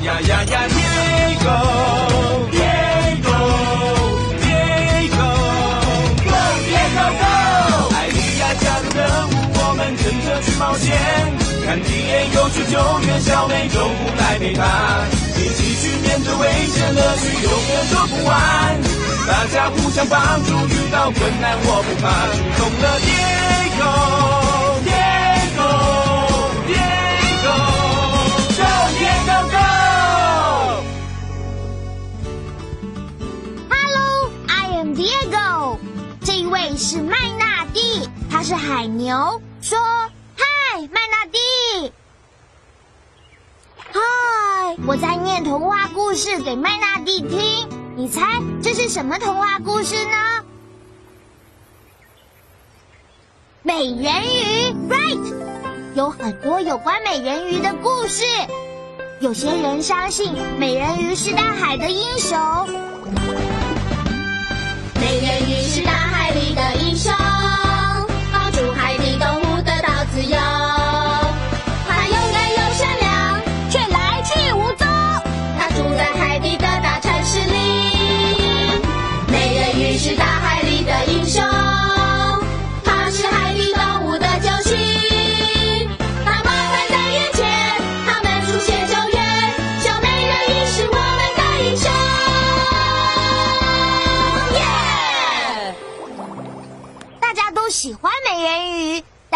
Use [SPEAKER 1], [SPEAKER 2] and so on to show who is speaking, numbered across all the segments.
[SPEAKER 1] 呀呀呀，Diego Diego Diego Go Diego Go！艾莉亚加入任务，我们跟着去冒险。看敌人有去救援，小美就不来陪他，一起去面对危险，乐趣永远说不完。大家互相帮助，遇到困难我不怕，出动了 Diego Diego Diego。
[SPEAKER 2] 这一位是麦纳蒂，他是海牛。说嗨，麦纳蒂。嗨，我在念童话故事给麦纳蒂听。你猜这是什么童话故事呢？美人鱼，right？有很多有关美人鱼的故事。有些人相信美人鱼是大海的英雄。
[SPEAKER 3] 美人鱼是大海里的英雄，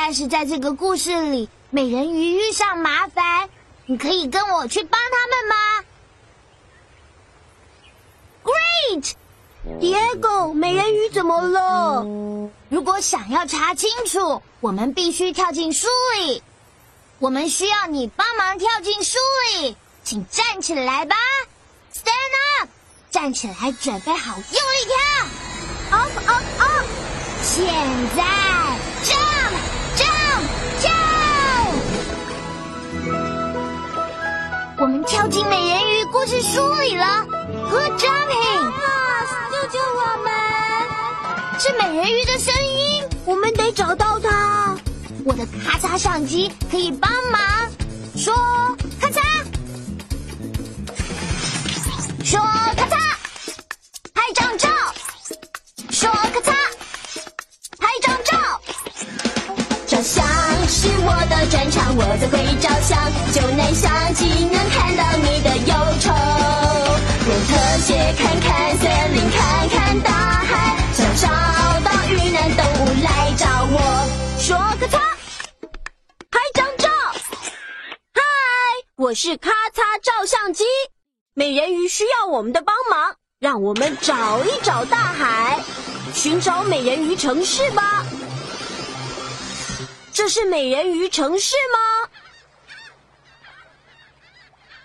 [SPEAKER 2] 但是在这个故事里，美人鱼遇上麻烦，你可以跟我去帮他们吗
[SPEAKER 4] ？Great！Diego，美人鱼怎么了？
[SPEAKER 2] 如果想要查清楚，我们必须跳进书里。我们需要你帮忙跳进书里，请站起来吧，Stand up！站起来，准备好，用力跳，Up up up！现在我们跳进美人鱼故事书里了，Good jumping！
[SPEAKER 4] 救救我们！
[SPEAKER 2] 是美人鱼的声音。
[SPEAKER 4] 我们得找到它。
[SPEAKER 2] 我的咔嚓相机可以帮忙，说咔嚓，说
[SPEAKER 3] 的专长，我最会照相，就能相机能看到你的忧愁。用特写看看森林，看看大海，想找到遇难动物来找我。说个嚓，
[SPEAKER 4] 拍张照。嗨，我是咔嚓照相机。美人鱼需要我们的帮忙，让我们找一找大海，寻找美人鱼城市吧。这是美人鱼城市吗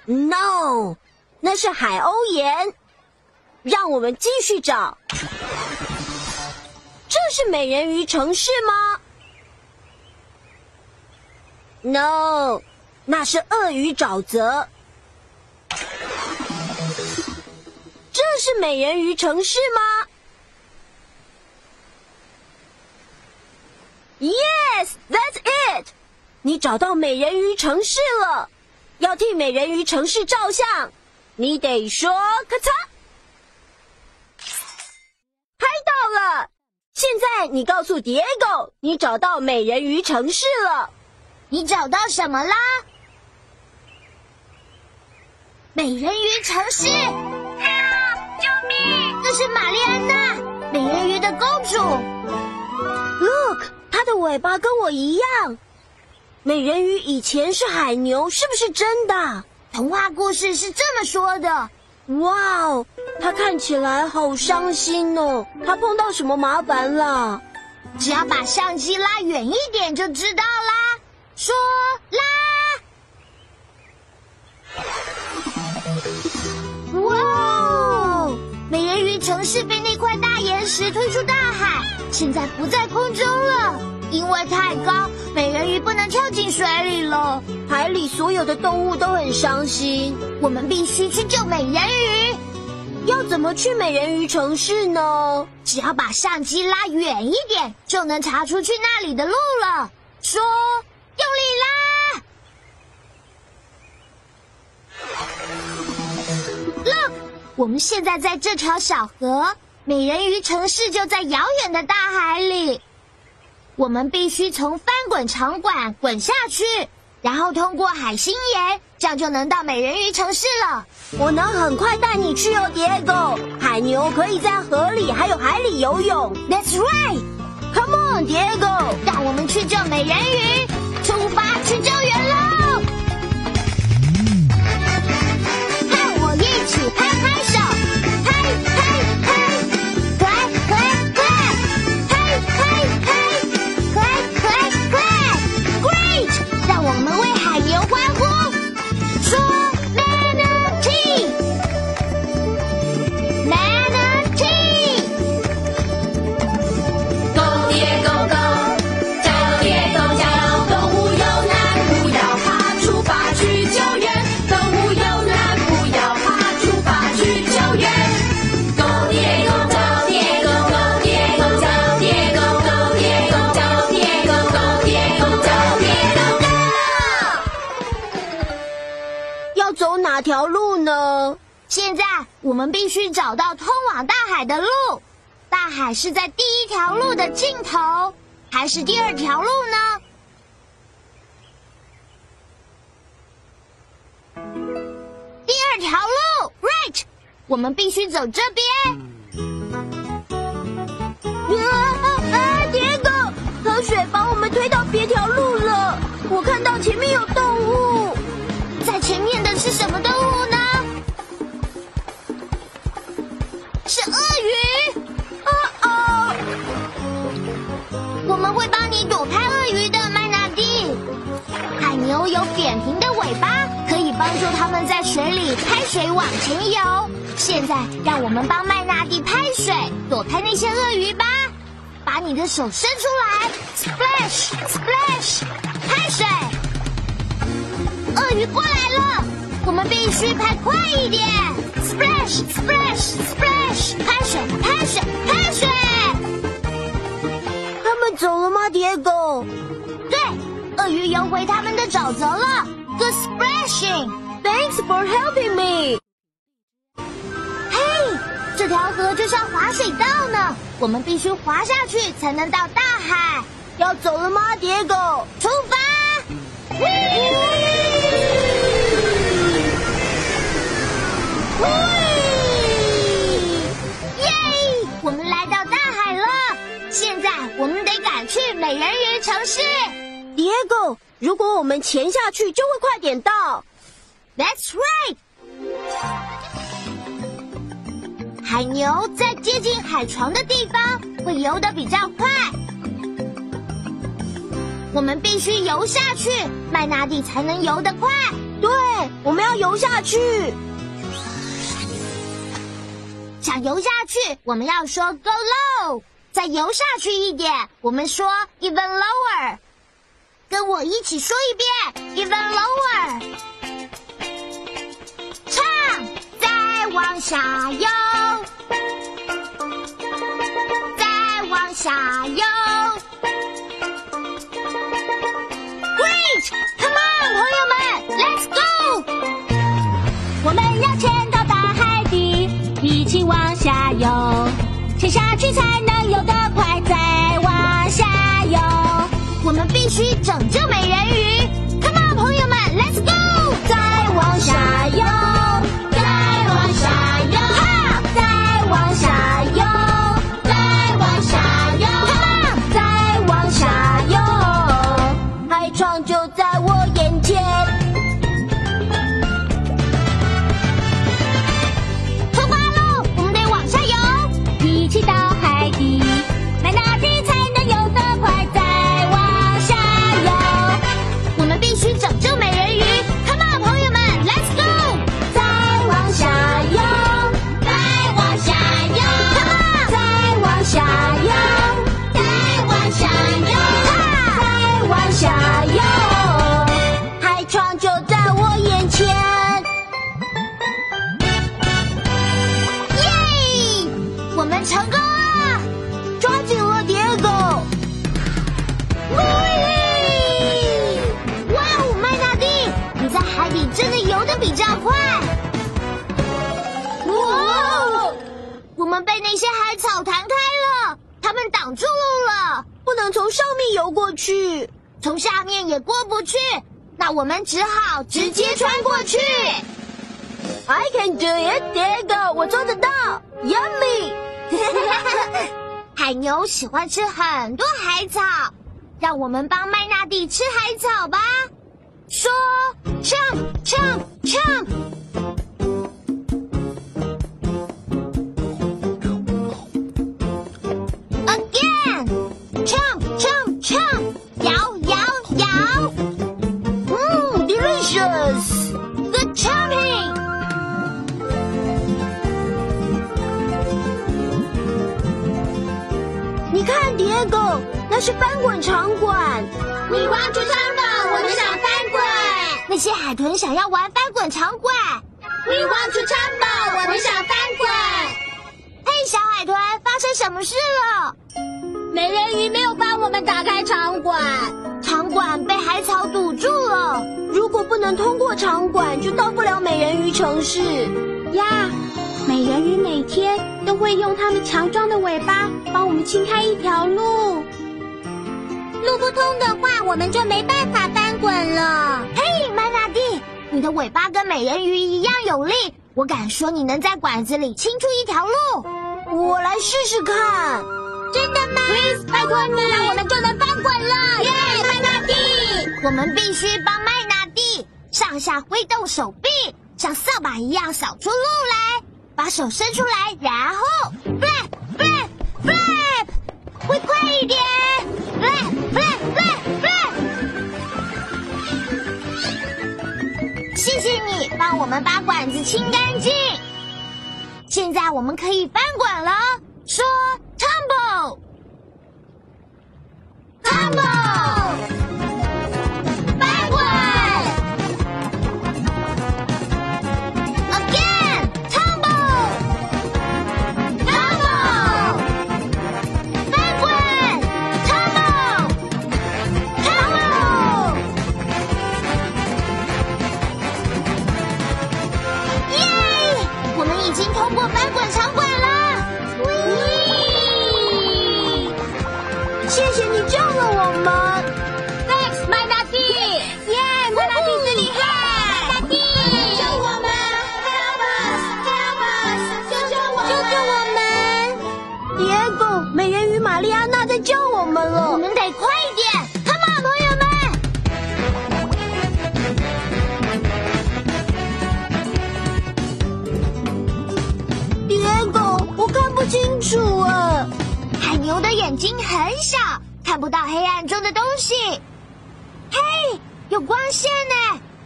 [SPEAKER 4] ？No，那是海鸥岩。让我们继续找。这是美人鱼城市吗？No，那是鳄鱼沼泽。这是美人鱼城市吗？Yes, that's it。你找到美人鱼城市了。要替美人鱼城市照相，你得说咔嚓，拍到了。现在你告诉 Diego，你找到美人鱼城市了。
[SPEAKER 2] 你找到什么啦？美人鱼城市！救命！这是玛丽安娜，美人鱼的公主。
[SPEAKER 4] 尾巴跟我一样。美人鱼以前是海牛是不是真的？
[SPEAKER 2] 童话故事是这么说的。
[SPEAKER 4] 哇哦他看起来好伤心哦他碰到什么麻烦了？
[SPEAKER 2] 只要把相机拉远一点就知道啦说啦。哇哦美人鱼城市被那块大岩石推出大海现在不在空中了。因为太高，美人鱼不能跳进水里了。
[SPEAKER 4] 海里所有的动物都很伤心，
[SPEAKER 2] 我们必须去救美人鱼。
[SPEAKER 4] 要怎么去美人鱼城市呢？
[SPEAKER 2] 只要把相机拉远一点，就能查出去那里的路了。说，用力拉！Look，我们现在在这条小河，美人鱼城市就在遥远的大海里。我们必须从翻滚场馆滚下去。然后通过海星岩，这样就能到美人鱼城市了。
[SPEAKER 4] 我能很快带你去哦迭狗。海牛可以在河里还有海里游泳。
[SPEAKER 2] That's right。
[SPEAKER 4] Come on, 迭狗
[SPEAKER 2] 让我们去救美人鱼，出发去救援了！大海是在第一条路的尽头，还是第二条路呢？第二条路，right。我们必须走这边。会帮你躲开鳄鱼的，麦纳蒂。海牛有扁平的尾巴，可以帮助它们在水里拍水往前游。现在让我们帮麦纳蒂拍水，躲开那些鳄鱼吧。把你的手伸出来，splash splash，拍水。鳄鱼过来了，我们必须拍快一点，splash splash splash，拍水拍水拍水。
[SPEAKER 4] 走了吗，Diego？
[SPEAKER 2] 对，鳄鱼游回他们的沼泽了。Good
[SPEAKER 4] splashing！Thanks for helping me。
[SPEAKER 2] 嘿，这条河就像滑水道呢，我们必须滑下去才能到大海。
[SPEAKER 4] 要走了吗，Diego？
[SPEAKER 2] 出发！我们得赶去美人鱼城市。
[SPEAKER 4] Diego，如果我们潜下去，就会快点到。
[SPEAKER 2] That's right。海牛在接近海床的地方会游得比较快，我们必须游下去，麦纳蒂才能游得快。
[SPEAKER 4] 对，我们要游下去。
[SPEAKER 2] 想游下去，我们要说 go low，再游下去一点，我们说 even lower。跟我一起说一遍 even lower。唱，再往下游，再往下游。Great，come on，朋友们，Let's go。
[SPEAKER 3] 我们要潜到大海底，一起往下游，沉下去才能游得快，再往下游。
[SPEAKER 2] 我们必须拯救美人
[SPEAKER 4] 去。
[SPEAKER 2] 从下面也过不去，那我们只好直接穿过去。
[SPEAKER 4] I can do it, Diego，我做得到。Yummy！
[SPEAKER 2] 海牛喜欢吃很多海草，让我们帮麦纳蒂吃海草吧。说，唱唱唱。Again，唱唱唱，摇摇摇。
[SPEAKER 4] 嗯，delicious。
[SPEAKER 2] Good chopping。
[SPEAKER 4] 你看，Diego，那是翻滚场馆。
[SPEAKER 3] 你挖出长岛，我们想翻滚。
[SPEAKER 2] 那些海豚想要玩翻滚场馆。
[SPEAKER 3] 你挖出长岛，我们想翻滚。
[SPEAKER 2] 嘿，小海豚，发生什么事了？
[SPEAKER 3] 美人鱼没有帮我们打开场馆。
[SPEAKER 2] 场馆被海草堵住了。
[SPEAKER 4] 如果不能通过场馆，就到不了美人鱼城市
[SPEAKER 5] 呀。美人鱼每天都会用它们强壮的尾巴帮我们清开一条路。
[SPEAKER 3] 路不通的话，我们就没办法翻滚了。
[SPEAKER 2] 嘿，麦纳蒂，你的尾巴跟美人鱼一样有力，我敢说你能在管子里清出一条路。
[SPEAKER 4] 我来试试看。
[SPEAKER 3] 真的吗？Please，拜托你，那我们就能翻滚了。耶，麦纳蒂！
[SPEAKER 2] 我们必须帮麦纳蒂上下挥动手臂，像扫把一样扫出路来。把手伸出来，然后 flap flap flap，会快一点，flap flap flap flap。谢谢你帮我们把管子清干净。现在我们可以翻滚了，说
[SPEAKER 4] Mama!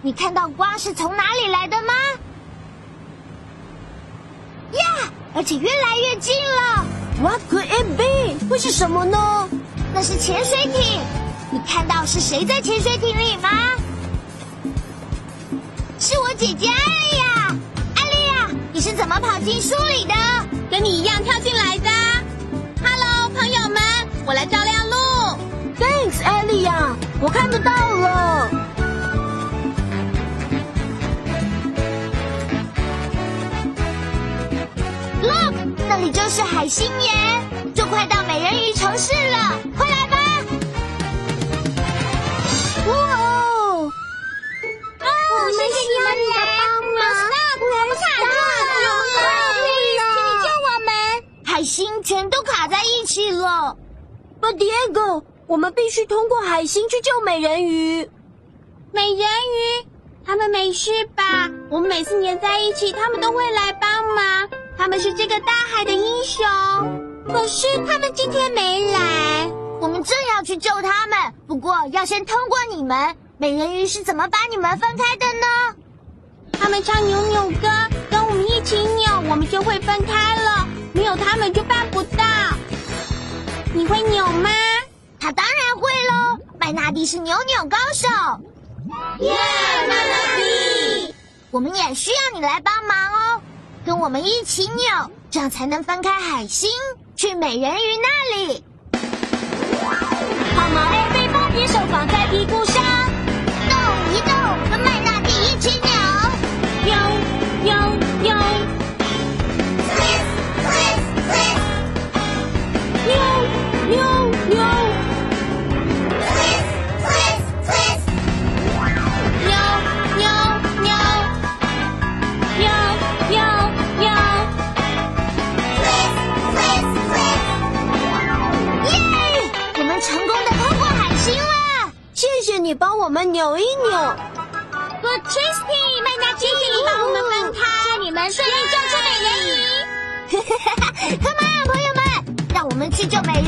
[SPEAKER 4] 你看
[SPEAKER 2] 到光是从哪里来的吗？呀，而且越来越近了。
[SPEAKER 4] What could it be？会是什么呢？
[SPEAKER 2] 那是潜水艇。你看到是谁在潜水艇里吗？是我姐姐艾莉亚。艾莉亚，你是怎么跑进书里的？
[SPEAKER 5] 跟你一样跳进来的。Hello，朋友们，我来照亮路。
[SPEAKER 4] Thanks，艾莉亚，我看得到了。
[SPEAKER 2] 就是海星岩，就快到美人鱼城市了，快来吧！
[SPEAKER 4] 哇哦！
[SPEAKER 3] 哦，谢谢你们的帮忙。我们卡住了，Please，请你救我们。
[SPEAKER 2] 海星全都卡在一起了。
[SPEAKER 4] But Diego，我们必须通过海星去救美人鱼。
[SPEAKER 5] 美人鱼，他们没事吧？我们每次黏在一起，他们都会来帮忙。他们是这个大海的英雄。可是他们今天没来。
[SPEAKER 2] 我们正要去救他们，不过要先通过你们。美人鱼是怎么把你们分开的呢？
[SPEAKER 5] 他们唱扭扭歌，跟我们一起扭，我们就会分开了。没有他们就办不到。你会扭吗？
[SPEAKER 2] 他当然会喽，麦纳蒂是扭扭高手。
[SPEAKER 3] 耶，麦纳蒂！
[SPEAKER 2] 我们也需要你来帮忙哦，跟我们一起扭，这样才能翻开海星，去美人鱼那里。
[SPEAKER 4] 好毛 A 背包，皮手放在屁股上。
[SPEAKER 2] 扭
[SPEAKER 4] 一扭。
[SPEAKER 5] Good Tristy，麦娜，谢谢你帮我们分开，祝你们顺利救出美人鱼。
[SPEAKER 2] 哈哈哈 Come on，朋友们，让我们去救美人鱼。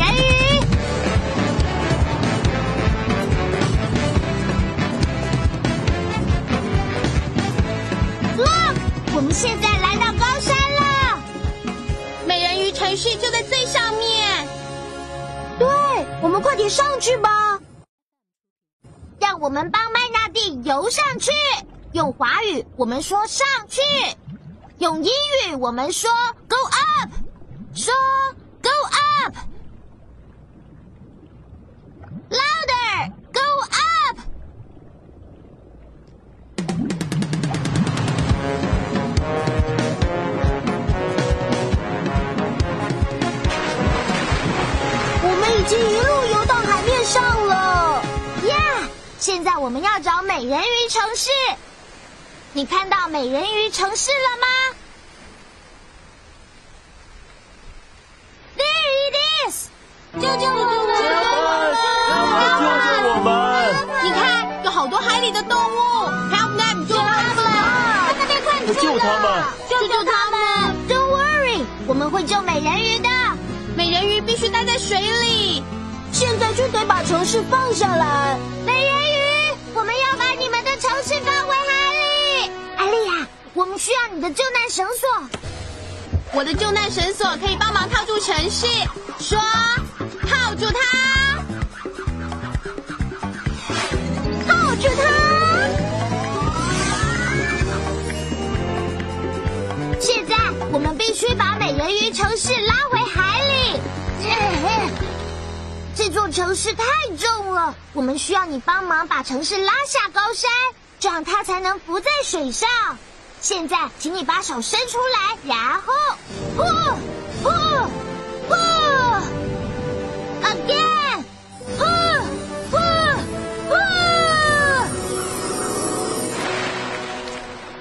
[SPEAKER 2] Look，我们现在来到高山了。
[SPEAKER 5] 美人鱼城市就在最上面。
[SPEAKER 4] 对，我们快点上去吧。
[SPEAKER 2] 我们帮麦纳蒂游上去。用华语我们说上去，用英语我们说 go up，说 go up loud 现在我们要找美人鱼城市。你看到美人鱼城市了吗？There it is！
[SPEAKER 5] 救救我们！
[SPEAKER 6] 救救我们！
[SPEAKER 5] 你看，有好多海里的动物，Help them，救他们！快点快点
[SPEAKER 6] 救他们！
[SPEAKER 5] 救救他们
[SPEAKER 2] ！Don't worry，我们会救美人鱼的。
[SPEAKER 5] 美人鱼必须待在水里。
[SPEAKER 4] 现在就得把城市放下来。
[SPEAKER 2] 美人鱼，我们要把你们的城市放回海里。艾丽呀，我们需要你的救难绳索。
[SPEAKER 5] 我的救难绳索可以帮忙套住城市，说套住它，
[SPEAKER 2] 套住它。现在我们必须把美人鱼城市拉回海里。这座城市太重了，我们需要你帮忙把城市拉下高山，这样它才能浮在水上。现在，请你把手伸出来，然后，呼呼呼，again，呼呼呼。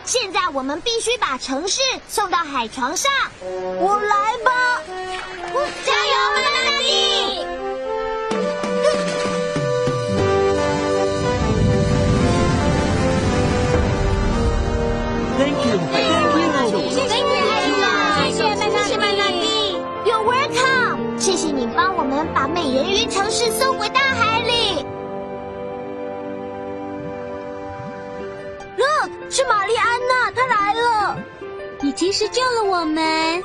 [SPEAKER 2] 现在我们必须把城市送到海床上。
[SPEAKER 4] 我来吧。
[SPEAKER 2] 美人鱼城市送回大海里。
[SPEAKER 4] Look，是玛丽安娜，她来了。
[SPEAKER 3] 你及时救了我们，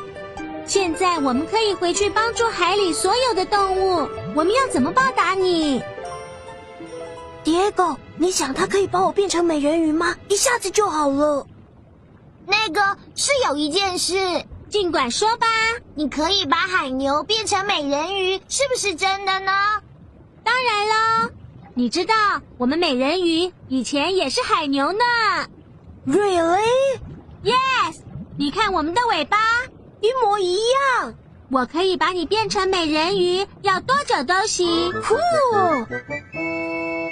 [SPEAKER 3] 现在我们可以回去帮助海里所有的动物。我们要怎么报答你
[SPEAKER 4] ？Diego，你想他可以把我变成美人鱼吗？一下子就好了。
[SPEAKER 2] 那个是有一件事，
[SPEAKER 3] 尽管说吧。
[SPEAKER 2] 你可以把海牛变成美人鱼，是不是真的呢？
[SPEAKER 3] 当然喽，你知道我们美人鱼以前也是海牛呢。Really？Yes，你看我们的尾巴，
[SPEAKER 4] 一模一样。
[SPEAKER 3] 我可以把你变成美人鱼，要多久都行。
[SPEAKER 4] 酷！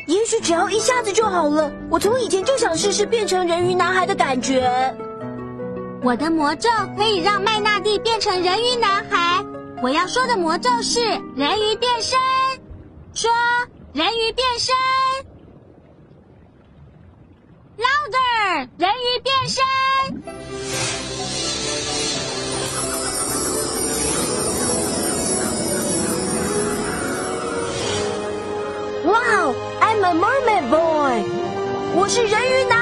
[SPEAKER 4] 也许只要一下子就好了。我从以前就想试试变成人鱼男孩的感觉。
[SPEAKER 3] 我的魔咒可以让麦纳蒂变成人鱼男孩。我要说的魔咒是人鱼变身。说人鱼变身，louder，人鱼变身。
[SPEAKER 4] Wow，I'm a mermaid boy，我是人鱼男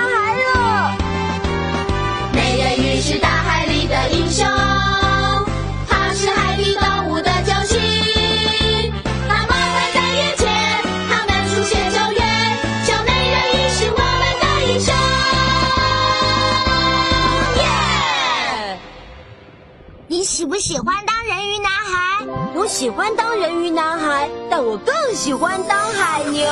[SPEAKER 2] 喜欢当人鱼男孩？
[SPEAKER 4] 我喜欢当人鱼男孩，但我更喜欢当海牛。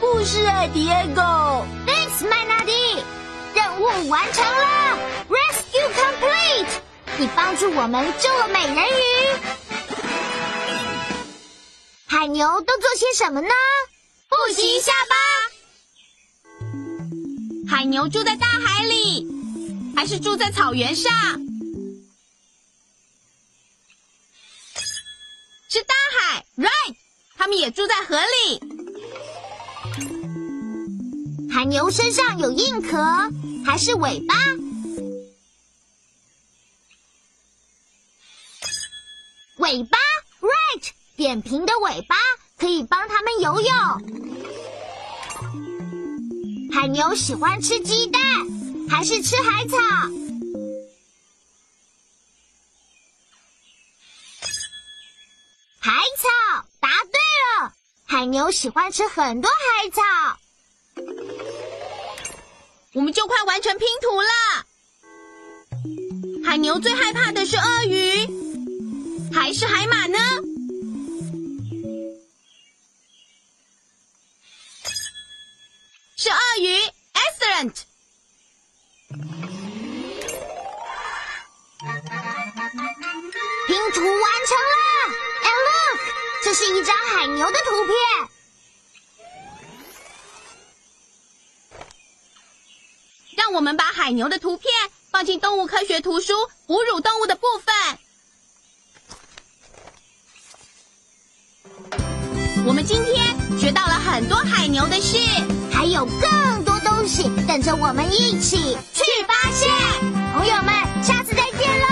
[SPEAKER 4] 故事哎，Diego。
[SPEAKER 2] Thanks，麦纳蒂，任务完成了，Rescue complete。你帮助我们救了美人鱼。海牛都做些什么呢？复习一下吧。
[SPEAKER 5] 海牛住在大海里，还是住在草原上？是大海，right？他们也住在河里。
[SPEAKER 2] 海牛身上有硬壳，还是尾巴？尾巴，right？扁平的尾巴可以帮它们游泳。海牛喜欢吃鸡蛋，还是吃海草？海草，答对了。海牛喜欢吃很多海草。
[SPEAKER 5] 我们就快完成拼图了。海牛最害怕的是鳄鱼，还是海马呢？是鳄鱼，excellent。
[SPEAKER 2] 拼图完成了，and look，这是一张海牛的图片。
[SPEAKER 5] 我们把海牛的图片放进动物科学图书哺乳动物的部分。我们今天学到了很多海牛的事，
[SPEAKER 2] 还有更多东西等着我们一起去发现。朋友们，下次再见喽！